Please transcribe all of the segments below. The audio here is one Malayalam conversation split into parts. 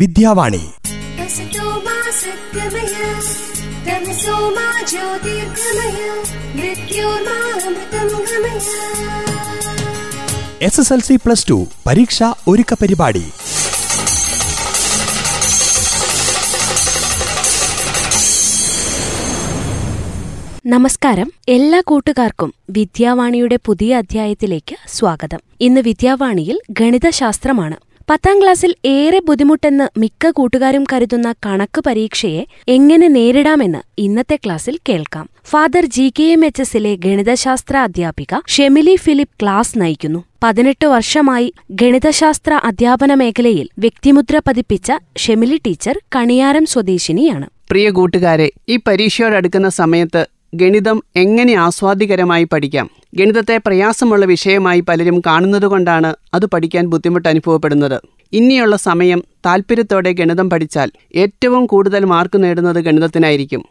Vidyavani. S S L C plus two പരീക്ഷ ഒരുക്ക പരിപാടി. നമസ്കാരം. എല്ലാ കൂട്ടുകാർക്കും വിദ്യാവാണിയുടെ പുതിയ അധ്യായത്തിലേക്ക് സ്വാഗതം. ഇന്ന് വിദ്യാവാണിയിൽ ഗണിതശാസ്ത്രമാണ്. പത്താം ക്ലാസ്സിൽ ഏറെ ബുദ്ധിമുട്ടെന്ന് മിക്ക കൂട്ടുകാരും കരുതുന്ന കണക്ക് പരീക്ഷയെ എങ്ങനെ നേരിടാമെന്ന് ഇന്നത്തെ ക്ലാസ്സിൽ കേൾക്കാം. Father G K M H എസിലെ ഗണിതശാസ്ത്ര അധ്യാപിക ഷെമിലി ഫിലിപ്പ് ക്ലാസ് നയിക്കുന്നു. പതിനെട്ട് വർഷമായി ഗണിതശാസ്ത്ര അധ്യാപന മേഖലയിൽ വ്യക്തിമുദ്ര പതിപ്പിച്ച ഷെമിലി ടീച്ചർ കണിയാരം സ്വദേശിനിയാണ്. പ്രിയ കൂട്ടുകാരെ ഈ പരീക്ഷയോടടുക്കുന്ന സമയത്ത് ഗണിതം എങ്ങനെ ആസ്വാദികരമായി പഠിക്കാം? ഗണിതത്തെ പ്രയാസമുള്ള വിഷയമായി പലരും കാണുന്നതുകൊണ്ടാണ് അത് പഠിക്കാൻ ബുദ്ധിമുട്ട് അനുഭവപ്പെടുന്നത്. ഇനിയുള്ള സമയം താല്പര്യത്തോടെ ഗണിതം പഠിച്ചാൽ ഏറ്റവും കൂടുതൽ മാർക്ക് നേടുന്നത് ഗണിതത്തിനായിരിക്കും.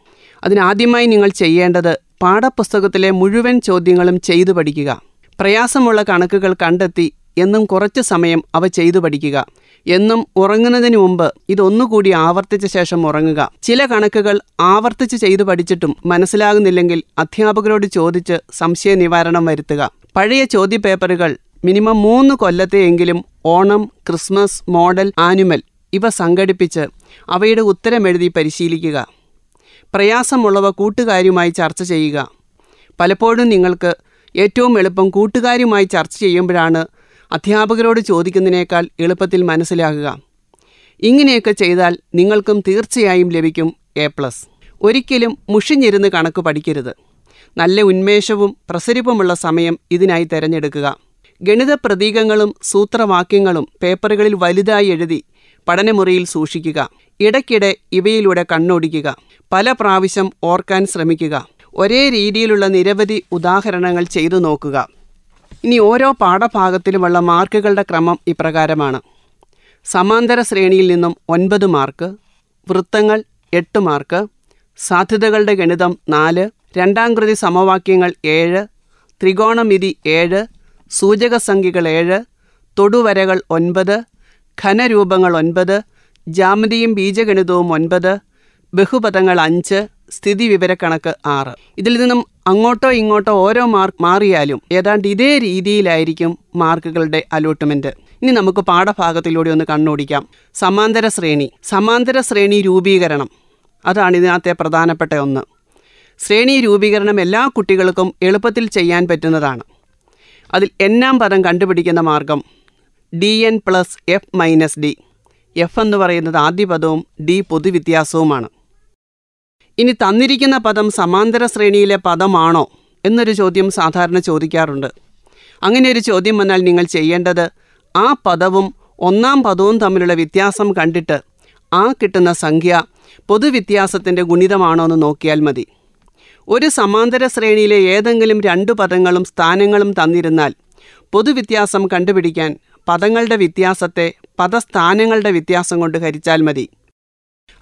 അതിനാദ്യമായി നിങ്ങൾ ചെയ്യേണ്ടത് പാഠപുസ്തകത്തിലെ മുഴുവൻ ചോദ്യങ്ങളും ചെയ്തു പഠിക്കുക. പ്രയാസമുള്ള കണക്കുകൾ കണ്ടെത്തി എന്നും കുറച്ച് സമയം അവ ചെയ്തു പഠിക്കുക. എന്നും ഉറങ്ങുന്നതിന് മുമ്പ് ഇതൊന്നുകൂടി ആവർത്തിച്ച ശേഷം ഉറങ്ങുക. ചില കണക്കുകൾ ആവർത്തിച്ച് ചെയ്തു പഠിച്ചിട്ടും മനസ്സിലാകുന്നില്ലെങ്കിൽ അധ്യാപകരോട് ചോദിച്ച് സംശയ നിവാരണം വരുത്തുക. പഴയ ചോദ്യപേപ്പറുകൾ മിനിമം മൂന്ന് കൊല്ലത്തെയെങ്കിലും ഓണം ക്രിസ്മസ് മോഡൽ ആനുവൽ ഇവ സംഘടിപ്പിച്ച് അവയുടെ ഉത്തരമെഴുതി പരിശീലിക്കുക. പ്രയാസമുള്ളവ കൂട്ടുകാരുമായി ചർച്ച ചെയ്യുക. പലപ്പോഴും നിങ്ങൾക്ക് ഏറ്റവും എളുപ്പം കൂട്ടുകാരുമായി ചർച്ച ചെയ്യുമ്പോഴാണ് അധ്യാപകരോട് ചോദിക്കുന്നതിനേക്കാൾ എളുപ്പത്തിൽ മനസ്സിലാകുക. ഇങ്ങനെയൊക്കെ ചെയ്താൽ നിങ്ങൾക്കും തീർച്ചയായും ലഭിക്കും എ പ്ലസ്. ഒരിക്കലും മുഷിഞ്ഞിരുന്ന് കണക്ക് പഠിക്കരുത്. നല്ല ഉന്മേഷവും പ്രസരിപ്പുമുള്ള സമയം ഇതിനായി തിരഞ്ഞെടുക്കുക. ഗണിത പ്രതീകങ്ങളും സൂത്രവാക്യങ്ങളും പേപ്പറുകളിൽ വലുതായി എഴുതി പഠനമുറിയിൽ സൂക്ഷിക്കുക. ഇടയ്ക്കിടെ ഇവയിലൂടെ കണ്ണോടിക്കുക. പല പ്രാവശ്യം ഓർക്കാൻ ശ്രമിക്കുക. ഒരേ രീതിയിലുള്ള നിരവധി ഉദാഹരണങ്ങൾ ചെയ്തു നോക്കുക. ഇനി ഓരോ പാഠഭാഗത്തിലുമുള്ള മാർക്കുകളുടെ ക്രമം ഇപ്രകാരമാണ്. സമാന്തര ശ്രേണിയിൽ നിന്നും ഒൻപത് മാർക്ക് വൃത്തങ്ങൾ എട്ട് മാർക്ക് സാധ്യതകളുടെ ഗണിതം നാല് രണ്ടാം കൃതി സമവാക്യങ്ങൾ ഏഴ് ത്രികോണമിതി ഏഴ് സൂചക സംഖ്യകൾ ഏഴ് തൊടുവരകൾ ഒൻപത് ഖനരൂപങ്ങൾ ഒൻപത് ജാമതിയും ബീജഗണിതവും ഒൻപത് ബഹുപദങ്ങൾ അഞ്ച് സ്ഥിതി വിവരക്കണക്ക് ആറ്. ഇതിൽ നിന്നും അങ്ങോട്ടോ ഇങ്ങോട്ടോ ഓരോ മാർക്ക് മാറിയാലും ഏതാണ്ട് ഇതേ രീതിയിലായിരിക്കും മാർക്കുകളുടെ അലോട്ട്മെന്റ്. ഇനി നമുക്ക് പാഠഭാഗത്തിലൂടെ ഒന്ന് കണ്ണോടിക്കാം. സമാന്തര ശ്രേണി. സമാന്തര ശ്രേണി രൂപീകരണം. അതാണ് ഇതിനകത്തെ പ്രധാനപ്പെട്ട ഒന്ന്. ശ്രേണി രൂപീകരണം എല്ലാ കുട്ടികൾക്കും എളുപ്പത്തിൽ ചെയ്യാൻ പറ്റുന്നതാണ്. അതിൽ എന്നാം പദം കണ്ടുപിടിക്കുന്ന മാർഗം D N plus F minus D. F എന്ന് പറയുന്നത് ആദ്യ പദവും ഡി പൊതുവ്യത്യാസവുമാണ്. ഇനി തന്നിരിക്കുന്ന പദം സമാന്തര ശ്രേണിയിലെ പദമാണോ എന്നൊരു ചോദ്യം സാധാരണ ചോദിക്കാറുണ്ട്. അങ്ങനെ ഒരു ചോദ്യം വന്നാൽ നിങ്ങൾ ചെയ്യേണ്ടത് ആ പദവും ഒന്നാം പദവും തമ്മിലുള്ള വ്യത്യാസം കണ്ടിട്ട് ആ കിട്ടുന്ന സംഖ്യ പൊതുവ്യത്യാസത്തിന്റെ ഗുണിതമാണോ എന്ന് നോക്കിയാൽ മതി. ഒരു സമാന്തര ശ്രേണിയിലെ ഏതെങ്കിലും രണ്ട് പദങ്ങളും സ്ഥാനങ്ങളും തന്നിരുന്നാൽ പൊതുവ്യത്യാസം കണ്ടുപിടിക്കാൻ പദങ്ങളുടെ വ്യത്യാസത്തെ പദസ്ഥാനങ്ങളുടെ വ്യത്യാസം കൊണ്ട് ഹരിച്ചാൽ മതി.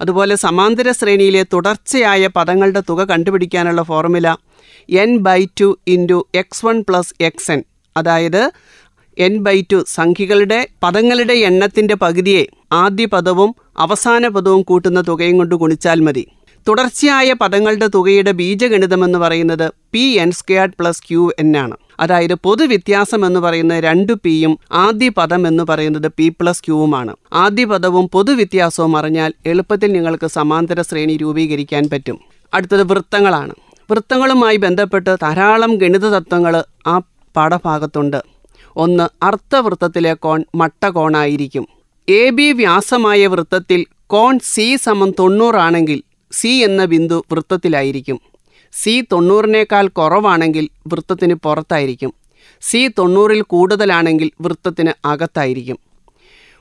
അതുപോലെ സമാന്തര ശ്രേണിയിലെ തുടർച്ചയായ പദങ്ങളുടെ തുക കണ്ടുപിടിക്കാനുള്ള formula N by two into X one plus X N അതായത് എൻ ബൈ ടു സംഖ്യകളുടെ പദങ്ങളുടെ എണ്ണത്തിന്റെ പകുതിയെ ആദ്യ പദവും അവസാന പദവും കൂട്ടുന്ന തുകയും കൊണ്ട് ഗുണിച്ചാൽ മതി. തുടർച്ചയായ പദങ്ങളുടെ തുകയുടെ ബീജഗണിതമെന്ന് പറയുന്നത് P N squared plus Q N ആണ്. അതായത് പൊതുവ്യത്യാസം എന്ന് പറയുന്ന രണ്ട് പിയും ആദ്യ പദം എന്ന് പറയുന്നത് പി പ്ലസ് ക്യൂവുമാണ് ആദ്യ പദവും പൊതുവ്യത്യാസവും അറിഞ്ഞാൽ എളുപ്പത്തിൽ നിങ്ങൾക്ക് സമാന്തര ശ്രേണി രൂപീകരിക്കാൻ പറ്റും. അടുത്തത് വൃത്തങ്ങളാണ്. വൃത്തങ്ങളുമായി ബന്ധപ്പെട്ട് ധാരാളം ഗണിത തത്വങ്ങൾ ആ പാഠഭാഗത്തുണ്ട്. ഒന്ന് അർത്ഥവൃത്തത്തിലെ കോൺ മട്ടകോണായിരിക്കും എ ബി വ്യാസമായ വൃത്തത്തിൽ കോൺ സി സമം തൊണ്ണൂറാണെങ്കിൽ സി എന്ന ബിന്ദു വൃത്തത്തിലായിരിക്കും. സി തൊണ്ണൂറിനേക്കാൾ കുറവാണെങ്കിൽ വൃത്തത്തിന് പുറത്തായിരിക്കും. സി തൊണ്ണൂറിൽ കൂടുതലാണെങ്കിൽ വൃത്തത്തിന് അകത്തായിരിക്കും.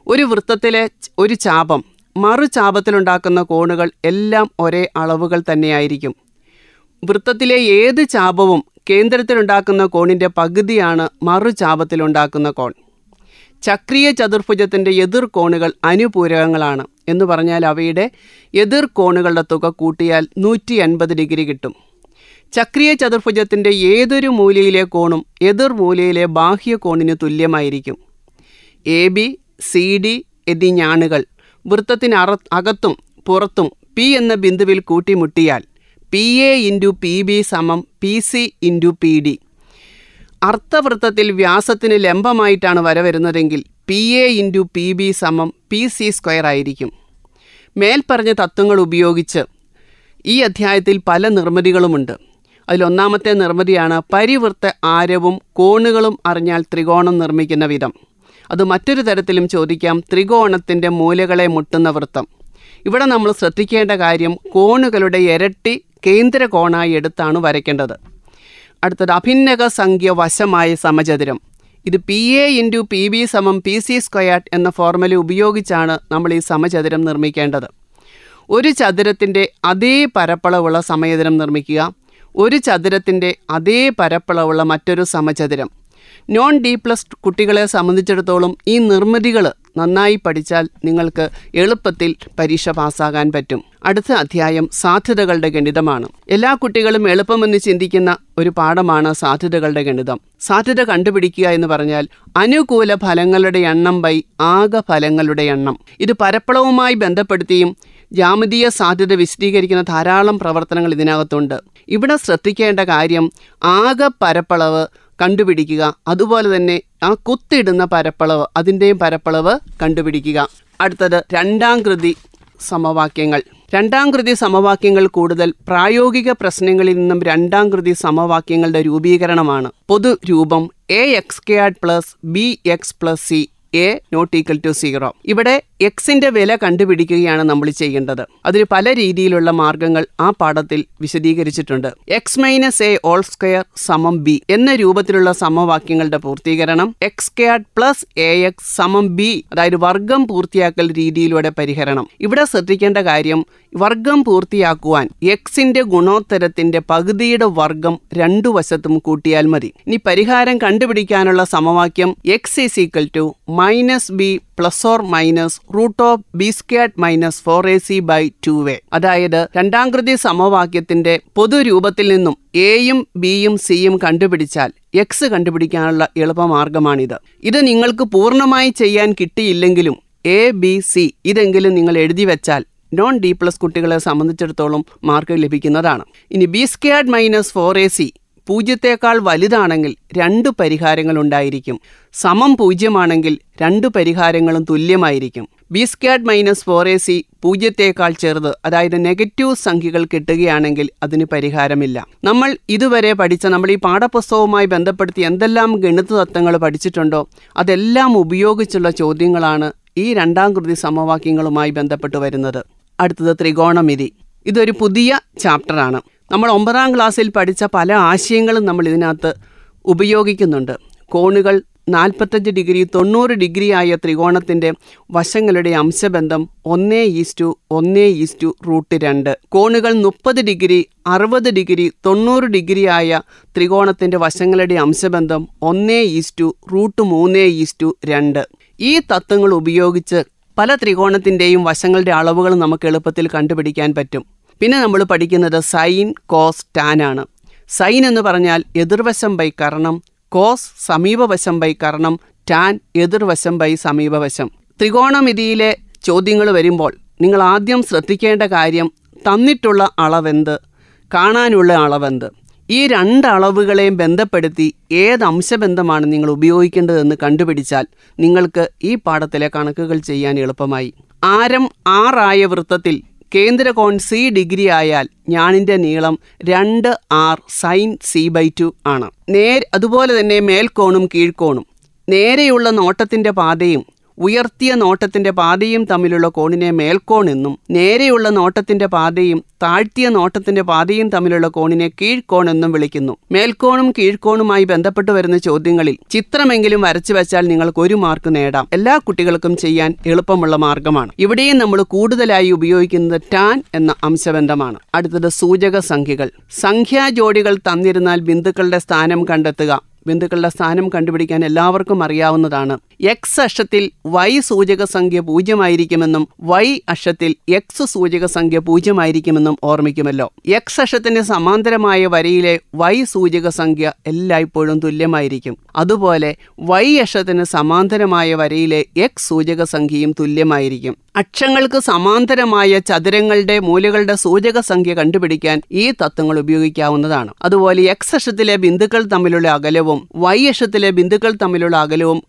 ഒരു വൃത്തത്തിലെ ഒരു ചാപം മറു ചാപത്തിലുണ്ടാക്കുന്ന കോണുകൾ എല്ലാം ഒരേ അളവുകൾ തന്നെയായിരിക്കും. വൃത്തത്തിലെ ഏത് ചാപവും കേന്ദ്രത്തിലുണ്ടാക്കുന്ന കോണിന്റെ പകുതിയാണ് മറു ചാപത്തിലുണ്ടാക്കുന്ന കോൺ. ചക്രീയ ചതുർഭുജത്തിന്റെ എതിർ കോണുകൾ അനുപൂരകങ്ങളാണ്. എന്ന് പറഞ്ഞാൽ അവയുടെ എതിർ കോണുകളുടെ തുക കൂട്ടിയാൽ നൂറ്റി അൻപത് ഡിഗ്രി കിട്ടും. ചക്രീയ ചതുർഭുജത്തിന്റെ ഏതൊരു മൂലയിലെ കോണും എതിർ മൂലയിലെ ബാഹ്യ കോണിന് തുല്യമായിരിക്കും. എ ബി സി ഡി എന്നീ ഞാണുകൾ വൃത്തത്തിന് അറ അകത്തും പുറത്തും പി എന്ന ബിന്ദുവിൽ കൂട്ടിമുട്ടിയാൽ P A into P B സമം P C into P D. അർത്ഥവൃത്തത്തിൽ വ്യാസത്തിന് ലംബമായിട്ടാണ് വരവരുന്നതെങ്കിൽ P A into P B സമം പി സി സ്ക്വയർ ആയിരിക്കും. മേൽപ്പറഞ്ഞ തത്വങ്ങൾ ഉപയോഗിച്ച് ഈ അധ്യായത്തിൽ പല നിർമ്മിതികളുമുണ്ട്. അതിലൊന്നാമത്തെ നിർമ്മിതിയാണ് പരിവൃത്ത ആരവും കോണുകളും അറിഞ്ഞാൽ ത്രികോണം നിർമ്മിക്കുന്ന വിധം. അത് മറ്റൊരു തരത്തിലും ചോദിക്കാം ത്രികോണത്തിന്റെ മൂലകളെ മുട്ടുന്ന വൃത്തം. ഇവിടെ നമ്മൾ ശ്രദ്ധിക്കേണ്ട കാര്യം കോണുകളുടെ ഇരട്ടി കേന്ദ്ര കോണായി എടുത്താണ് വരയ്ക്കേണ്ടത്. അടുത്തത് അഭിന്നക സംഖ്യ വശമായ സമചതുരം. ഇത് P A into P B സമം പി സി സ്ക്വയർഡ് എന്ന ഫോർമുല ഉപയോഗിച്ചാണ് നമ്മൾ ഈ സമചതുരം നിർമ്മിക്കേണ്ടത്. ഒരു ചതുരത്തിന്റെ അതേ പരപ്പളവുള്ള സമചതുരം നിർമ്മിക്കുക. ഒരു ചതുരത്തിന്റെ അതേ പരപ്പളവുള്ള മറ്റൊരു സമചതുരം. നോൺ ഡി പ്ലസ് കുട്ടികളെ സംബന്ധിച്ചിടത്തോളം ഈ നിർമ്മിതികൾ നന്നായി പഠിച്ചാൽ നിങ്ങൾക്ക് എളുപ്പത്തിൽ പരീക്ഷ പാസ്സാകാൻ പറ്റും. അടുത്ത അധ്യായം സാധ്യതകളുടെ ഗണിതമാണ്. എല്ലാ കുട്ടികളും എളുപ്പമെന്ന് ചിന്തിക്കുന്ന ഒരു പാഠമാണ് സാധ്യതകളുടെ ഗണിതം. സാധ്യത കണ്ടുപിടിക്കുക എന്ന് പറഞ്ഞാൽ അനുകൂല ഫലങ്ങളുടെ എണ്ണം ബൈ ആകെ ഫലങ്ങളുടെ എണ്ണം. ഇത് പരപ്പളവുമായി ബന്ധപ്പെടുത്തിയും ജാമിതീയ സാധ്യത വിശദീകരിക്കുന്ന ധാരാളം പ്രവർത്തനങ്ങൾ ഇതിനകത്തുണ്ട്. ഇവിടെ ശ്രദ്ധിക്കേണ്ട കാര്യം ആകെ പരപ്പളവ് കണ്ടുപിടിക്കുക. അതുപോലെ തന്നെ ആ കുത്തിടുന്ന പരപ്പളവ് അതിന്റെയും പരപ്പളവ് കണ്ടുപിടിക്കുക. അടുത്തത് രണ്ടാം കൃതി സമവാക്യങ്ങൾ. രണ്ടാം കൃതി സമവാക്യങ്ങൾ കൂടുതൽ പ്രായോഗിക പ്രശ്നങ്ങളിൽ നിന്നും രണ്ടാം കൃതി സമവാക്യങ്ങളുടെ രൂപീകരണമാണ്. പൊതുരൂപം A X squared plus B X plus C A not equal to zero ഇവിടെ എക്സിന്റെ വില കണ്ടുപിടിക്കുകയാണ് നമ്മൾ ചെയ്യേണ്ടത്. അതിന് പല രീതിയിലുള്ള മാർഗങ്ങൾ ആ പാഠത്തിൽ വിശദീകരിച്ചിട്ടുണ്ട്. X minus A whole square സമം ബി എന്ന രൂപത്തിലുള്ള സമവാക്യങ്ങളുടെ പൂർത്തീകരണം X squared plus A X സമം ബി അതായത് വർഗം പൂർത്തിയാക്കൽ രീതിയിലൂടെ പരിഹരണം. ഇവിടെ ശ്രദ്ധിക്കേണ്ട കാര്യം വർഗം പൂർത്തിയാക്കുവാൻ എക്സിന്റെ ഗുണോത്തരത്തിന്റെ പകുതിയുടെ വർഗം രണ്ടു വശത്തും കൂട്ടിയാൽ മതി. ഇനി പരിഹാരം കണ്ടുപിടിക്കാനുള്ള സമവാക്യം X is equal to minus B plus or minus root of B squared minus four A C by two A. അതായത് രണ്ടാം കൃതി സമവാക്യത്തിന്റെ പൊതുരൂപത്തിൽ നിന്നും എയും ബിയും സിയും കണ്ടുപിടിച്ചാൽ എക്സ് കണ്ടുപിടിക്കാനുള്ള എളുപ്പമാർഗമാണിത്. ഇത് നിങ്ങൾക്ക് പൂർണമായി ചെയ്യാൻ കിട്ടിയില്ലെങ്കിലും എ ബി സി ഇതെങ്കിലും നിങ്ങൾ എഴുതി വെച്ചാൽ നോൺ ഡി പ്ലസ് കുട്ടികളെ സംബന്ധിച്ചിടത്തോളം മാർക്ക് ലഭിക്കുന്നതാണ്. ഇനി B squared minus four A C പൂജ്യത്തേക്കാൾ വലുതാണെങ്കിൽ രണ്ട് പരിഹാരങ്ങളുണ്ടായിരിക്കും. സമം പൂജ്യമാണെങ്കിൽ രണ്ട് പരിഹാരങ്ങളും തുല്യമായിരിക്കും. B squared minus four A C പൂജ്യത്തേക്കാൾ ചെറുത് അതായത് നെഗറ്റീവ് സംഖ്യകൾ കിട്ടുകയാണെങ്കിൽ അതിന് പരിഹാരമില്ല. നമ്മൾ ഇതുവരെ പഠിച്ച നമ്മൾ ഈ പാഠപുസ്തകവുമായി ബന്ധപ്പെടുത്തി എന്തെല്ലാം ഗണിത തത്വങ്ങൾ പഠിച്ചിട്ടുണ്ടോ അതെല്ലാം ഉപയോഗിച്ചുള്ള ചോദ്യങ്ങളാണ് ഈ രണ്ടാം കൃതി സമവാക്യങ്ങളുമായി ബന്ധപ്പെട്ട് വരുന്നത്. അടുത്തത് ത്രികോണമിതി. ഇതൊരു പുതിയ ചാപ്റ്ററാണ്. നമ്മൾ ഒമ്പതാം ക്ലാസ്സിൽ പഠിച്ച പല ആശയങ്ങളും നമ്മൾ ഇതിനകത്ത് ഉപയോഗിക്കുന്നുണ്ട്. കോണുകൾ നാൽപ്പത്തഞ്ച് ഡിഗ്രി തൊണ്ണൂറ് ഡിഗ്രി ആയ ത്രികോണത്തിന്റെ വശങ്ങളുടെ അംശബന്ധം ഒന്നേ ഈസ്റ്റു ഒന്നേ ഈസ്റ്റു റൂട്ട് രണ്ട്. കോണുകൾ മുപ്പത് ഡിഗ്രി അറുപത് ഡിഗ്രി തൊണ്ണൂറ് ഡിഗ്രി ആയ ത്രികോണത്തിന്റെ വശങ്ങളുടെ അംശബന്ധം ഒന്നേ ഈസ്റ്റു റൂട്ട് മൂന്നേ ഈസ്റ്റു രണ്ട്. ഈ തത്വങ്ങൾ ഉപയോഗിച്ച് പല ത്രികോണത്തിന്റെയും വശങ്ങളുടെ അളവുകൾ നമുക്ക് എളുപ്പത്തിൽ കണ്ടുപിടിക്കാൻ പറ്റും. പിന്നെ നമ്മൾ പഠിക്കുന്നത് സൈൻ കോസ് ടാൻ ആണ്. സൈൻ എന്ന് പറഞ്ഞാൽ എതിർവശം ബൈ കർണം കോസ് സമീപവശം ബൈ കർണം ടാൻ എതിർവശം ബൈ സമീപവശം. ത്രികോണമിതിയിലെ ചോദ്യങ്ങൾ വരുമ്പോൾ നിങ്ങൾ ആദ്യം ശ്രദ്ധിക്കേണ്ട കാര്യം തന്നിട്ടുള്ള അളവെന്ത് കാണാനുള്ള അളവെന്ത്. ഈ രണ്ട് അളവുകളെയും ബന്ധപ്പെടുത്തി ഏത് അംശബന്ധമാണ് നിങ്ങൾ ഉപയോഗിക്കേണ്ടതെന്ന് കണ്ടുപിടിച്ചാൽ നിങ്ങൾക്ക് ഈ പാഠത്തിലെ കണക്കുകൾ ചെയ്യാൻ എളുപ്പമായി. ആരം ആറായ വൃത്തത്തിൽ കേന്ദ്രകോൺ സി ഡിഗ്രി ആയാൽ ഞാണിന്റെ നീളം രണ്ട് R sine C by two ആണ്. നേർ അതുപോലെ തന്നെ മേൽക്കോണും കീഴ്ക്കോണും നേരെയുള്ള നോട്ടത്തിന്റെ പാതയും ഉയർത്തിയ നോട്ടത്തിന്റെ പാതയും തമ്മിലുള്ള കോണിനെ മേൽക്കോൺ എന്നും നേരെയുള്ള നോട്ടത്തിന്റെ പാതയും താഴ്ത്തിയ നോട്ടത്തിന്റെ പാതയും തമ്മിലുള്ള കോണിനെ കീഴ്ക്കോൺ എന്നും വിളിക്കുന്നു. മേൽക്കോണും കീഴ്ക്കോണുമായി ബന്ധപ്പെട്ട് വരുന്ന ചോദ്യങ്ങളിൽ ചിത്രമെങ്കിലും വരച്ചു വെച്ചാൽ നിങ്ങൾക്ക് ഒരു മാർക്ക് നേടാം. എല്ലാ കുട്ടികൾക്കും ചെയ്യാൻ എളുപ്പമുള്ള മാർഗമാണ്. ഇവിടെയും നമ്മൾ കൂടുതലായി ഉപയോഗിക്കുന്നത് ടാൻ എന്ന അംശബന്ധമാണ്. അടുത്തത് സൂചക സംഖ്യകൾ. സംഖ്യാ ജോഡികൾ തന്നിരുന്നാൽ ബിന്ദുക്കളുടെ സ്ഥാനം കണ്ടെത്തുക. ബിന്ദുക്കളുടെ സ്ഥാനം കണ്ടുപിടിക്കാൻ എല്ലാവർക്കും അറിയാവുന്നതാണ്. എക്സ് അക്ഷത്തിൽ വൈ സൂചക സംഖ്യ പൂജ്യമായിരിക്കുമെന്നും വൈ അക്ഷത്തിൽ എക്സ് സൂചക സംഖ്യ പൂജ്യമായിരിക്കുമെന്നും ഓർമ്മിക്കുമല്ലോ. എക്സ് അക്ഷത്തിന് സമാന്തരമായ വരയിലെ വൈ സൂചക സംഖ്യ എല്ലായ്പ്പോഴും തുല്യമായിരിക്കും. അതുപോലെ വൈ അക്ഷത്തിന് സമാന്തരമായ വരയിലെ എക്സ് സൂചക സംഖ്യയും തുല്യമായിരിക്കും. അക്ഷങ്ങൾക്ക് സമാന്തരമായ ചതുരങ്ങളുടെ മൂലകളുടെ സൂചക സംഖ്യ കണ്ടുപിടിക്കാൻ ഈ തത്വങ്ങൾ ഉപയോഗിക്കാവുന്നതാണ്. അതുപോലെ എക്സ് അക്ഷത്തിലെ ബിന്ദുക്കൾ തമ്മിലുള്ള അകലവും വൈ അക്ഷത്തിലെ ബിന്ദുക്കൾ തമ്മിലുള്ള അകലവും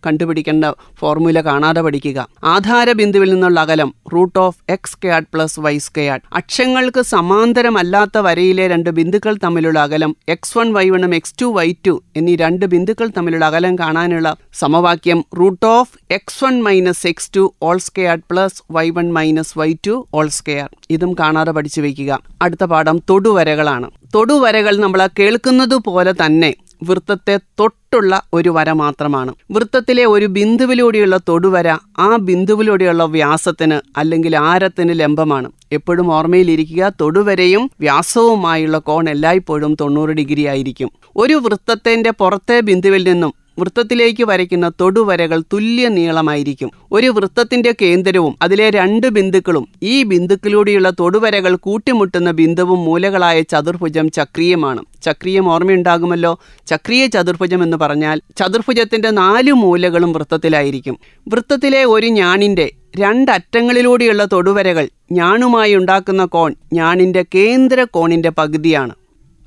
കണ്ടുപിടിക്കേണ്ട ഫോർമുല കാണാതെ പഠിക്കുക. ആധാര ബിന്ദുവിൽ നിന്നുള്ള അകലം root of X squared plus Y squared അക്ഷങ്ങൾക്ക് സമാന്തരമല്ലാത്ത വരയിലെ രണ്ട് ബിന്ദുക്കൾ തമ്മിലുള്ള അകലം എക്സ് വൺ വൈ വണ്ണും എക്സ് ടു വൈ ടു എന്നീ രണ്ട് ബിന്ദുക്കൾ തമ്മിലുള്ള അകലം കാണാനുള്ള സമവാക്യം root of X one minus X two whole squared plus Y one minus Y two whole square ഇതും കാണാതെ പഠിച്ചു വയ്ക്കുക. അടുത്ത പാഠം തൊടുവരകളാണ്. തൊടുവരകൾ നമ്മൾ കേൾക്കുന്നത് പോലെ തന്നെ വൃത്തത്തെ തൊട്ടുള്ള ഒരു വര മാത്രമാണ്. വൃത്തത്തിലെ ഒരു ബിന്ദുവിലൂടെയുള്ള തൊടുവര ആ ബിന്ദുവിലൂടെയുള്ള വ്യാസത്തിന് അല്ലെങ്കിൽ ആരത്തിന് ലംബമാണ്. എപ്പോഴും ഓർമ്മയിലിരിക്കുക തൊടുവരയും വ്യാസവുമായുള്ള കോൺ എല്ലായ്പ്പോഴും തൊണ്ണൂറ് ഡിഗ്രി ആയിരിക്കും. ഒരു വൃത്തത്തിന്റെ പുറത്തെ ബിന്ദുവിൽ നിന്നും വൃത്തത്തിലേക്ക് വരയ്ക്കുന്ന തൊടുവരകൾ തുല്യ നീളമായിരിക്കും. ഒരു വൃത്തത്തിന്റെ കേന്ദ്രവും അതിലെ രണ്ട് ബിന്ദുക്കളും ഈ ബിന്ദുക്കളിലൂടെയുള്ള തൊടുവരകൾ കൂട്ടിമുട്ടുന്ന ബിന്ദുവും മൂലകളായ ചതുർഭുജം ചക്രീയമാണ്. ചക്രീയം ഓർമ്മയുണ്ടാകുമല്ലോ? ചക്രീയ ചതുർഭുജം എന്ന് പറഞ്ഞാൽ ചതുർഭുജത്തിന്റെ നാല് മൂലകളും വൃത്തത്തിലായിരിക്കും. വൃത്തത്തിലെ ഒരു ഞാണിന്റെ രണ്ടറ്റങ്ങളിലൂടെയുള്ള തൊടുവരകൾ ഞാണുമായി ഉണ്ടാക്കുന്ന കോൺ ഞാണിന്റെ കേന്ദ്ര കോണിന്റെ പകുതിയാണ്.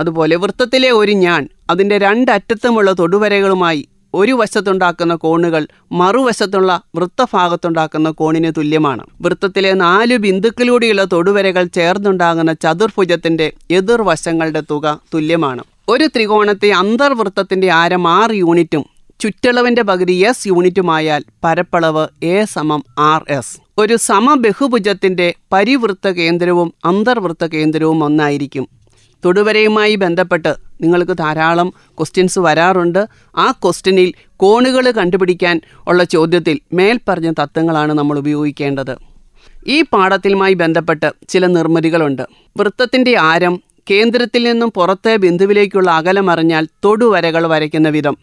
അതുപോലെ വൃത്തത്തിലെ ഒരു ഞാൻ അതിന്റെ രണ്ടറ്റത്തുമുള്ള തൊടുവരകളുമായി ഒരു വശത്തുണ്ടാക്കുന്ന കോണുകൾ മറുവശത്തുള്ള വൃത്തഭാഗത്തുണ്ടാക്കുന്ന കോണിന് തുല്യമാണ്. വൃത്തത്തിലെ നാല് ബിന്ദുക്കളിലൂടെയുള്ള തൊടുവരകൾ ചേർന്നുണ്ടാകുന്ന ചതുർഭുജത്തിന്റെ എതിർവശങ്ങളുടെ തുക തുല്യമാണ്. ഒരു ത്രികോണത്തെ അന്തർവൃത്തത്തിന്റെ ആരം ആറ് യൂണിറ്റും ചുറ്റളവിന്റെ പകുതി എസ് യൂണിറ്റുമായാൽ പരപ്പളവ് എ സമം ആർ എസ് ഒരു സമബഹുഭുജത്തിന്റെ പരിവൃത്ത കേന്ദ്രവും അന്തർവൃത്ത കേന്ദ്രവും ഒന്നായിരിക്കും. തൊടുവരയുമായി ബന്ധപ്പെട്ട് നിങ്ങൾക്ക് ധാരാളം ക്വസ്റ്റ്യൻസ് വരാറുണ്ട്. ആ ക്വസ്റ്റ്യനിൽ കോണുകൾ കണ്ടുപിടിക്കാൻ ഉള്ള ചോദ്യത്തിൽ മേൽപ്പറഞ്ഞ തത്വങ്ങളാണ് നമ്മൾ ഉപയോഗിക്കേണ്ടത്. ഈ പാഠത്തിലുമായി ബന്ധപ്പെട്ട് ചില നിർമ്മിതികളുണ്ട്. വൃത്തത്തിന്റെ ആരം കേന്ദ്രത്തിൽ നിന്നും പുറത്തെ ബിന്ദുവിലേക്കുള്ള അകലമറിഞ്ഞാൽ തൊടുവരകൾ വരയ്ക്കുന്ന വിധം.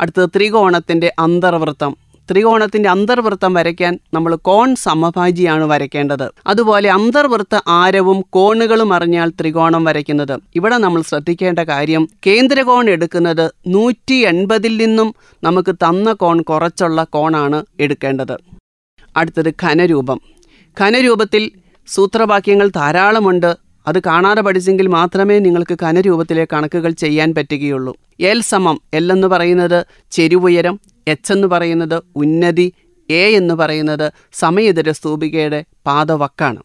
അടുത്തത് ത്രികോണത്തിന്റെ അന്തർവൃത്തം. ത്രികോണത്തിന്റെ അന്തർവൃത്തം വരയ്ക്കാൻ നമ്മൾ കോൺ സമഭാജിയാണ് വരയ്ക്കേണ്ടത്. അതുപോലെ അന്തർവൃത്ത ആരവും കോണുകളും അറിഞ്ഞാൽ ത്രികോണം വരയ്ക്കുന്നത്. ഇവിടെ നമ്മൾ ശ്രദ്ധിക്കേണ്ട കാര്യം കേന്ദ്രകോൺ എടുക്കുന്നത് നൂറ്റി എൺപതിൽ നിന്നും നമുക്ക് തന്ന കോൺ കുറച്ചുള്ള കോണാണ് എടുക്കേണ്ടത്. അടുത്തത് ഖനരൂപം ഖനരൂപത്തിൽ സൂത്രവാക്യങ്ങൾ ധാരാളമുണ്ട്. അത് കാണാതെ പഠിച്ചെങ്കിൽ മാത്രമേ നിങ്ങൾക്ക് കനരൂപത്തിലെ കണക്കുകൾ ചെയ്യാൻ പറ്റുകയുള്ളൂ. എൽ സമം എൽ എന്ന് പറയുന്നത് ചെരുവുയരം എച്ച് എന്ന് പറയുന്നത് ഉന്നതി എ എന്ന് പറയുന്നത് സമയതര സ്തൂപികയുടെ പാതവക്കാണ്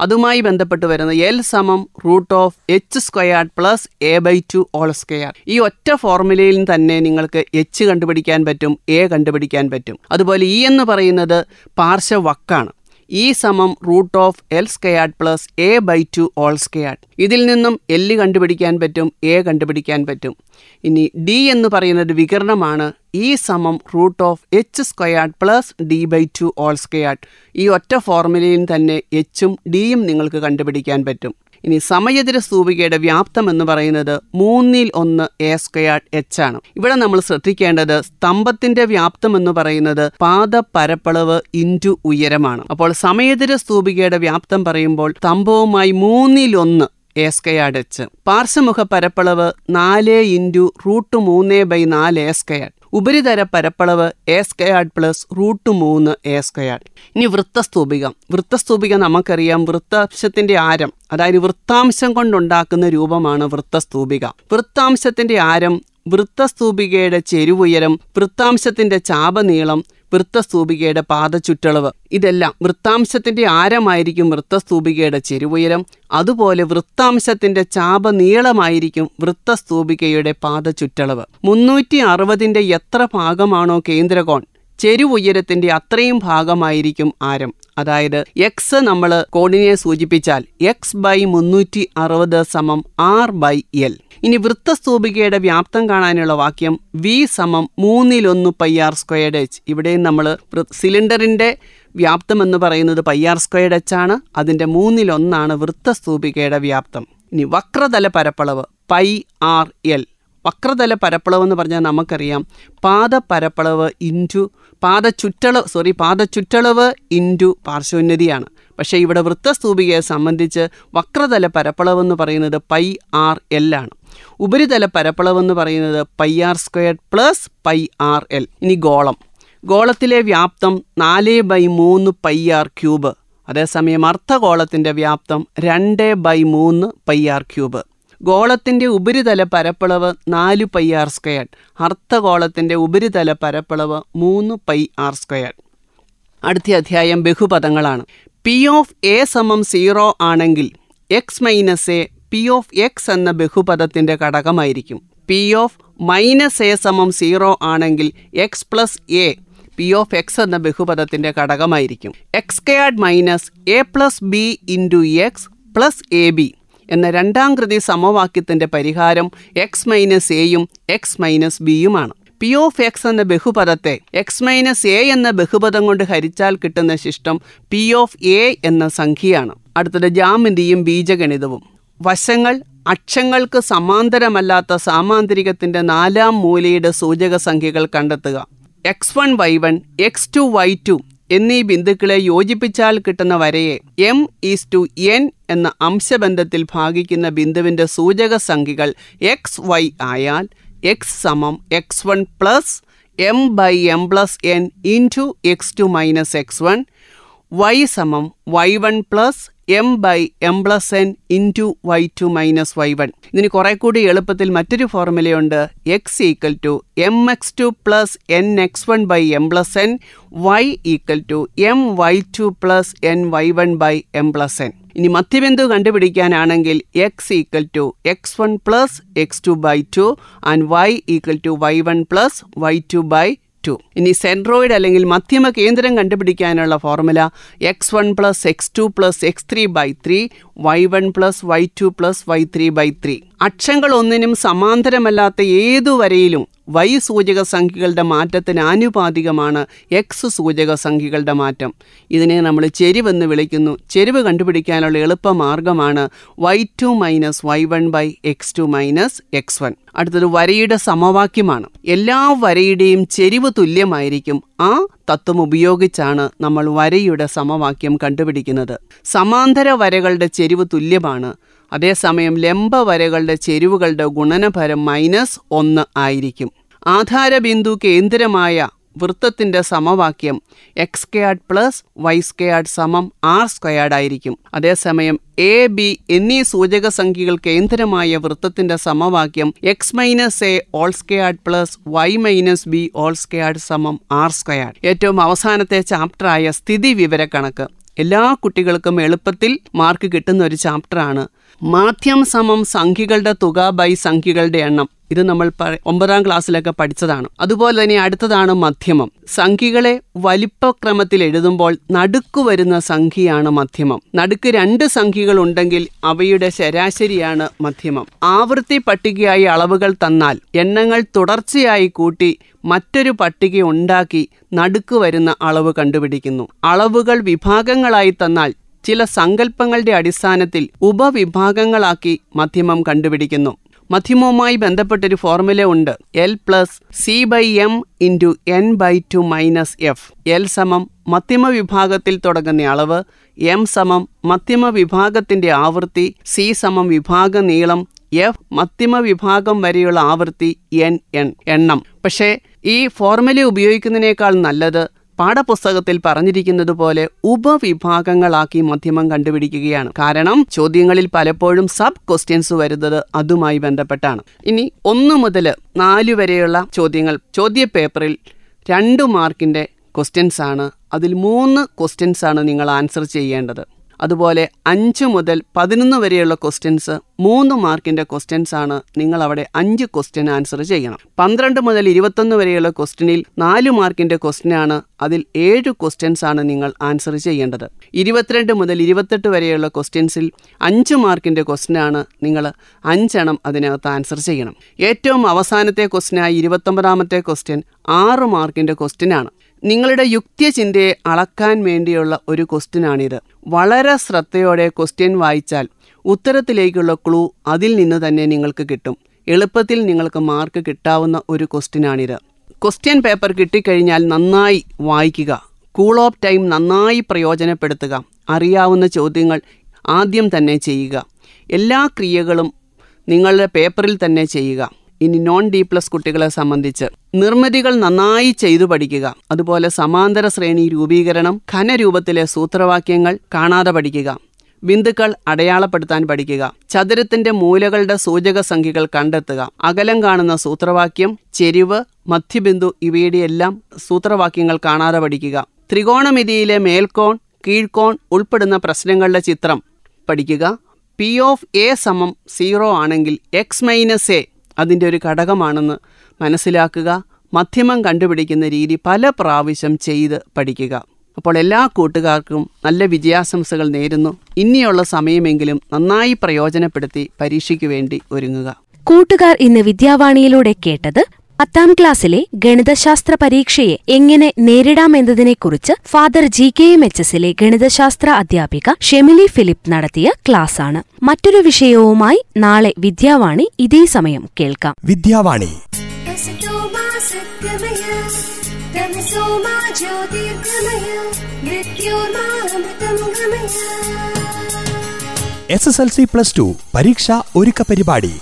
അതുമായി ബന്ധപ്പെട്ട് വരുന്ന എൽ സമം root of H squared plus A by two whole square ഈ ഒറ്റ ഫോർമുലയിൽ തന്നെ നിങ്ങൾക്ക് എച്ച് കണ്ടുപിടിക്കാൻ പറ്റും എ കണ്ടുപിടിക്കാൻ പറ്റും. അതുപോലെ ഇ എന്ന് പറയുന്നത് പാർശ്വവക്കാണ്. ഇ സമം root of L squared plus A by two whole squared ഇതിൽ നിന്നും എല്ല് കണ്ടുപിടിക്കാൻ പറ്റും എ കണ്ടുപിടിക്കാൻ പറ്റും. ഇനി ഡി എന്ന് പറയുന്നത് വികരണമാണ്. ഇ സമം root of H squared plus D by two whole squared ഈ ഒറ്റ ഫോർമുലയിൽ തന്നെ എച്ചും ഡിയും നിങ്ങൾക്ക് കണ്ടുപിടിക്കാൻ പറ്റും. ഇനി സമയതിര സ്തൂപികയുടെ വ്യാപ്തം എന്ന് പറയുന്നത് മൂന്നിൽ ഒന്ന് എ സ്ക്വയാർഡ് എച്ച് ആണ്. ഇവിടെ നമ്മൾ ശ്രദ്ധിക്കേണ്ടത് സ്തംഭത്തിന്റെ വ്യാപ്തം എന്ന് പറയുന്നത് പാദ പരപ്പളവ് ഇന്റു ഉയരമാണ്. അപ്പോൾ സമയതിര സ്തൂപികയുടെ വ്യാപ്തം പറയുമ്പോൾ സ്തംഭവുമായി മൂന്നിൽ ഒന്ന് എ സ്കയാഡ് എച്ച് പാർശ്വമുഖ പരപ്പളവ് നാല് ഇന്റു റൂട്ട് മൂന്ന് ബൈ നാല് എ സ്കയാഡ് ഉപരിതല പരപ്പളവ് എ സ്കയാഡ് പ്ലസ് റൂട്ട് മൂന്ന് എ സ്കയാഡ് ഇനി വൃത്തസ്തൂപികം. വൃത്തസ്തൂപിക നമുക്കറിയാം വൃത്താംശത്തിന്റെ ആരം അതായത് വൃത്താംശം കൊണ്ടുണ്ടാക്കുന്ന രൂപമാണ് വൃത്തസ്തൂപിക. വൃത്താംശത്തിന്റെ ആരം വൃത്തസ്തൂപികയുടെ ചെരുവുയരം വൃത്താംശത്തിന്റെ ചാപനീളം വൃത്തസ്തൂപികയുടെ പാദചുറ്റളവ് ഇതെല്ലാം വൃത്താംശത്തിന്റെ ആരമായിരിക്കും വൃത്തസ്തൂപികയുടെ ചെരുവുയരം. അതുപോലെ വൃത്താംശത്തിന്റെ ചാപ നീളമായിരിക്കും വൃത്തസ്തൂപികയുടെ പാദചുറ്റളവ് മുന്നൂറ്റി അറുപതിന്റെ എത്ര ഭാഗമാണോ കേന്ദ്രകോൺ. ചെരുവുയരത്തിന്റെ അത്രയും ഭാഗമായിരിക്കും ആരം. അതായത് എക്സ് നമ്മൾ കോണിനെ സൂചിപ്പിച്ചാൽ എക്സ് ബൈ മുന്നൂറ്റി അറുപത് സമം ആർ ബൈ എൽ ഇനി വൃത്തസ്തൂപികയുടെ വ്യാപ്തം കാണാനുള്ള വാക്യം വി സമം മൂന്നിലൊന്ന് പൈ ആർ സ്ക്വയർഡ് എച്ച് ഇവിടെയും നമ്മൾ സിലിണ്ടറിന്റെ വ്യാപ്തം എന്ന് പറയുന്നത് പൈ ആർ സ്ക്വയർഡ് എച്ച് ആണ്. അതിന്റെ മൂന്നിലൊന്നാണ് വൃത്തസ്തൂപികയുടെ വ്യാപ്തം. ഇനി വക്രതല പരപ്പളവ് പൈ ആർ എൽ വക്രതല പരപ്പളവ് എന്ന് പറഞ്ഞാൽ നമുക്കറിയാം. പാദ പരപ്പളവ് ഇന്റു പാദ ചുറ്റളവ് സോറി പാദ ചുറ്റളവ് ഇന്റു പാർശ്വോന്നതിയാണ്. പക്ഷേ ഇവിടെ വൃത്തസ്തൂപികയെ സംബന്ധിച്ച് വക്രതല പരപ്പളവ് എന്ന് പറയുന്നത് പൈ ആർ എൽ ആണ്. ഉപരിതല പരപ്പളവ് എന്ന് പറയുന്നത് pi R squared plus pi R L. ഇനി ഗോളം. ഗോളത്തിലെ വ്യാപ്തം നാല് ബൈ മൂന്ന് പൈ ആർ ക്യൂബ്. അതേസമയം അർത്ഥഗോളത്തിന്റെ വ്യാപ്തം രണ്ട് ബൈ മൂന്ന് പൈ ആർ ക്യൂബ്. ഗോളത്തിന്റെ ഉപരിതല പരപ്പളവ് നാല് പൈ ആർ സ്ക്വയർഡ് അർത്ഥഗോളത്തിന്റെ ഉപരിതല പരപ്പളവ് മൂന്ന് പൈ ആർ സ്ക്വയർഡ് അടുത്ത അധ്യായം ബഹുപദങ്ങളാണ്. പി ഓഫ് എ സമം സീറോ ആണെങ്കിൽ X minus A P of X എന്ന ബഹുപദത്തിന്റെ ഘടകമായിരിക്കും. പി ഓഫ് മൈനസ് എ സമം സീറോ ആണെങ്കിൽ X plus A P of X എന്ന ബഹുപദത്തിന്റെ ഘടകമായിരിക്കും. X squared minus A plus B into X plus A B എന്ന രണ്ടാം കൃതി സമവാക്യത്തിന്റെ പരിഹാരം എക്സ് മൈനസ് എയും എക്സ് മൈനസ് ബിയുമാണ് പി ഓഫ് എക്സ് എന്ന ബഹുപദത്തെ എക്സ് മൈനസ് എ എന്ന ബഹുപദം കൊണ്ട് ഹരിച്ചാൽ കിട്ടുന്ന ശിഷ്ടം പി ഓഫ് എ എന്ന സംഖ്യയാണ്. അടുത്തത് ജാമിതിയും ബീജഗണിതവും. വശങ്ങൾ അക്ഷങ്ങൾക്ക് സമാന്തരമല്ലാത്ത സാമാന്തരികത്തിന്റെ നാലാം മൂലയുടെ സൂചക സംഖ്യകൾ കണ്ടെത്തുക. X one Y one X two Y two എന്നീ ബിന്ദുക്കളെ യോജിപ്പിച്ചാൽ കിട്ടുന്ന വരയെ എം ഈസ് ടു എൻ എന്ന അംശബന്ധത്തിൽ ഭാഗിക്കുന്ന ബിന്ദുവിന്റെ സൂചക സംഖ്യകൾ എക്സ് വൈ ആയാൽ എക്സ് സമം X one plus M by M plus N into X two minus X one Y സമം Y one plus M by M plus N into Y two minus Y one ഇതിന് കുറെ കൂടി എളുപ്പത്തിൽ മറ്റൊരു ഫോർമുലയുണ്ട് X equal to M X two plus N X one by M plus N Y equal to M Y two plus N Y one by M plus N ഇനി മധ്യബിന്ദു കണ്ടുപിടിക്കാനാണെങ്കിൽ X equal to X one plus X two by two and Y equal to Y one plus Y two by two ഇനി സെൻട്രോയിഡ് അല്ലെങ്കിൽ മധ്യമ കേന്ദ്രം കണ്ടുപിടിക്കാനുള്ള formula X one plus X two plus X three by three Y one plus Y two plus Y three by three അക്ഷങ്ങൾ ഒന്നിനും സമാന്തരമല്ലാത്ത ഏതു വരയിലും വൈ സൂചക സംഖ്യകളുടെ മാറ്റത്തിന് ആനുപാതികമാണ് എക്സ് സൂചക സംഖ്യകളുടെ മാറ്റം. ഇതിനെ നമ്മൾ ചെരിവെന്ന് വിളിക്കുന്നു. ചെരിവ് കണ്ടുപിടിക്കാനുള്ള എളുപ്പ മാർഗമാണ് Y two minus Y one by X two minus X one അടുത്തത് വരയുടെ സമവാക്യമാണ്. എല്ലാ വരയുടെയും ചെരിവ് തുല്യമായിരിക്കും. ആ തത്വം ഉപയോഗിച്ചാണ് നമ്മൾ വരയുടെ സമവാക്യം കണ്ടുപിടിക്കുന്നത്. സമാന്തര വരകളുടെ ചെരിവ് തുല്യമാണ്. അതേസമയം ലംബ വരകളുടെ ചെരിവുകളുടെ ഗുണനഫലം മൈനസ് ഒന്ന് ആയിരിക്കും. ആധാരബിന്ദു കേന്ദ്രമായ വൃത്തത്തിന്റെ സമവാക്യം X squared plus Y squared സമം ആർ സ്ക്വയർഡ് ആയിരിക്കും. അതേസമയം എ ബി എന്നീ സൂചക സംഖ്യകൾ കേന്ദ്രമായ വൃത്തത്തിന്റെ സമവാക്യം X minus A whole squared plus Y minus B whole squared സമം ആർ സ്ക്വയർഡ്. ഏറ്റവും അവസാനത്തെ ചാപ്റ്ററായ സ്ഥിതി വിവരക്കണക്ക് എല്ലാ കുട്ടികൾക്കും എളുപ്പത്തിൽ മാർക്ക് കിട്ടുന്ന ഒരു ചാപ്റ്ററാണ് മാധ്യം സമം സംഖ്യകളുടെ തുക ബൈ സംഖ്യകളുടെ എണ്ണം. ഇത് നമ്മൾ ഒമ്പതാം ക്ലാസ്സിലൊക്കെ പഠിച്ചതാണ്. അതുപോലെ തന്നെ അടുത്തതാണ് മധ്യമം. സംഖ്യകളെ വലിപ്പക്രമത്തിൽ എഴുതുമ്പോൾ നടുക്ക് വരുന്ന സംഖ്യയാണ് മധ്യമം. നടുക്ക് രണ്ട് സംഖ്യകൾ ഉണ്ടെങ്കിൽ അവയുടെ ശരാശരിയാണ് മധ്യമം. ആവൃത്തി പട്ടികയായി അളവുകൾ തന്നാൽ എണ്ണങ്ങൾ തുടർച്ചയായി കൂട്ടി മറ്റൊരു പട്ടിക ഉണ്ടാക്കി നടുക്ക് വരുന്ന അളവ് കണ്ടുപിടിക്കുന്നു. അളവുകൾ വിഭാഗങ്ങളായി തന്നാൽ ചില സങ്കല്പങ്ങളുടെ അടിസ്ഥാനത്തിൽ ഉപവിഭാഗങ്ങളാക്കി മധ്യമം കണ്ടുപിടിക്കുന്നു. മധ്യമവുമായി ബന്ധപ്പെട്ടൊരു ഫോർമുല ഉണ്ട്. L plus C by M into N by two minus F L സമം മധ്യമ വിഭാഗത്തിൽ തുടങ്ങുന്ന അളവ് എം സമം മധ്യമ വിഭാഗത്തിന്റെ ആവൃത്തി സി സമം വിഭാഗ നീളം എഫ് മധ്യമ വിഭാഗം വരെയുള്ള ആവൃത്തി എൻ എൺ എണ്ണം പക്ഷേ ഈ ഫോർമുല ഉപയോഗിക്കുന്നതിനേക്കാൾ നല്ലത് പാഠപുസ്തകത്തിൽ പറഞ്ഞിരിക്കുന്നത് പോലെ ഉപവിഭാഗങ്ങളാക്കി മധ്യമം കണ്ടുപിടിക്കുകയാണ്. കാരണം ചോദ്യങ്ങളിൽ പലപ്പോഴും സബ് ക്വസ്റ്റ്യൻസ് വരുന്നത് അതുമായി ബന്ധപ്പെട്ടാണ്. ഇനി ഒന്ന് മുതൽ നാല് വരെയുള്ള ചോദ്യങ്ങൾ ചോദ്യ പേപ്പറിൽ രണ്ട് മാർക്കിന്റെ ക്വസ്റ്റ്യൻസ് ആണ് അതിൽ മൂന്ന് ക്വസ്റ്റ്യൻസ് ആണ് നിങ്ങൾ ആൻസർ ചെയ്യേണ്ടത്. അതുപോലെ അഞ്ച് മുതൽ പതിനൊന്ന് വരെയുള്ള ക്വസ്റ്റ്യൻസ് മൂന്ന് മാർക്കിന്റെ ക്വസ്റ്റ്യൻസ് ആണ് നിങ്ങൾ അവിടെ അഞ്ച് ക്വസ്റ്റ്യൻ ആൻസർ ചെയ്യണം. പന്ത്രണ്ട് മുതൽ ഇരുപത്തൊന്ന് വരെയുള്ള ക്വസ്റ്റ്യനിൽ നാല് മാർക്കിന്റെ ക്വസ്റ്റ്യനാണ് അതിൽ ഏഴ് ക്വസ്റ്റ്യൻസ് ആണ് നിങ്ങൾ ആൻസർ ചെയ്യേണ്ടത്. ഇരുപത്തിരണ്ട് മുതൽ ഇരുപത്തെട്ട് വരെയുള്ള ക്വസ്റ്റ്യൻസിൽ അഞ്ച് മാർക്കിന്റെ ക്വസ്റ്റ്യനാണ് നിങ്ങൾ അഞ്ചെണ്ണം അതിനകത്ത് ആൻസർ ചെയ്യണം. ഏറ്റവും അവസാനത്തെ ക്വസ്റ്റ്യനായ ഇരുപത്തൊമ്പതാമത്തെ ക്വസ്റ്റ്യൻ ആറ് മാർക്കിന്റെ ക്വസ്റ്റ്യനാണ് നിങ്ങളുടെ യുക്തിചിന്തയെ അളക്കാൻ വേണ്ടിയുള്ള ഒരു ക്വസ്റ്റ്യനാണിത് വളരെ ശ്രദ്ധയോടെ ക്വസ്റ്റ്യൻ വായിച്ചാൽ ഉത്തരത്തിലേക്കുള്ള ക്ലൂ അതിൽ നിന്ന് തന്നെ നിങ്ങൾക്ക് കിട്ടും. എളുപ്പത്തിൽ നിങ്ങൾക്ക് മാർക്ക് കിട്ടാവുന്ന ഒരു ക്വസ്റ്റ്യനാണിത് ക്വസ്റ്റ്യൻ പേപ്പർ കിട്ടിക്കഴിഞ്ഞാൽ നന്നായി വായിക്കുക. കൂൾ ഓഫ് ടൈം നന്നായി പ്രയോജനപ്പെടുത്തുക. അറിയാവുന്ന ചോദ്യങ്ങൾ ആദ്യം തന്നെ ചെയ്യുക. എല്ലാ ക്രിയകളും നിങ്ങളുടെ പേപ്പറിൽ തന്നെ ചെയ്യുക. ഇനി നോൺ ഡി പ്ലസ് കുട്ടികളെ സംബന്ധിച്ച് നിർമ്മിതികൾ നന്നായി ചെയ്തു പഠിക്കുക. അതുപോലെ സമാന്തര ശ്രേണി രൂപീകരണം ഘനരൂപത്തിലെ സൂത്രവാക്യങ്ങൾ കാണാതെ പഠിക്കുക. ബിന്ദുക്കൾ അടയാളപ്പെടുത്താൻ പഠിക്കുക. ചതുരത്തിന്റെ മൂലകളുടെ സൂചക സംഖ്യകൾ കണ്ടെത്തുക. അകലം കാണുന്ന സൂത്രവാക്യം ചെരിവ് മധ്യബിന്ദു ഇവയുടെ എല്ലാം സൂത്രവാക്യങ്ങൾ കാണാതെ പഠിക്കുക. ത്രികോണമിതിയിലെ മേൽക്കോൺ കീഴ്ക്കോൺ ഉൾപ്പെടുന്ന പ്രശ്നങ്ങളുടെ ചിത്രം പഠിക്കുക. പി ഓഫ് എ സമം സീറോ ആണെങ്കിൽ എക്സ് മൈനസ് എ അതിന്റെ ഒരു ഘടകമാണെന്ന് മനസ്സിലാക്കുക മധ്യമം കണ്ടുപിടിക്കുന്ന രീതി പല പ്രാവശ്യം ചെയ്ത് പഠിക്കുക. അപ്പോൾ എല്ലാ കൂട്ടുകാർക്കും നല്ല വിജയാശംസകൾ നേരുന്നു. ഇനിയുള്ള സമയമെങ്കിലും നന്നായി പ്രയോജനപ്പെടുത്തി പരീക്ഷയ്ക്ക് വേണ്ടി ഒരുങ്ങുക. കൂട്ടുകാർ ഇന്ന് വിദ്യാവാണിയിലൂടെ കേട്ടത് പത്താം ക്ലാസ്സിലെ ഗണിതശാസ്ത്ര പരീക്ഷയെ എങ്ങനെ നേരിടാമെന്നതിനെക്കുറിച്ച് father G K M H എസിലെ ഗണിതശാസ്ത്ര അധ്യാപിക ഷെമിലി ഫിലിപ്പ് നടത്തിയ ക്ലാസ്സാണ്. മറ്റൊരു വിഷയവുമായി നാളെ വിദ്യാവാണി ഇതേ സമയം കേൾക്കാം. Vidyavani. S S L C plus two പരീക്ഷ ഒരുക്ക പരിപാടി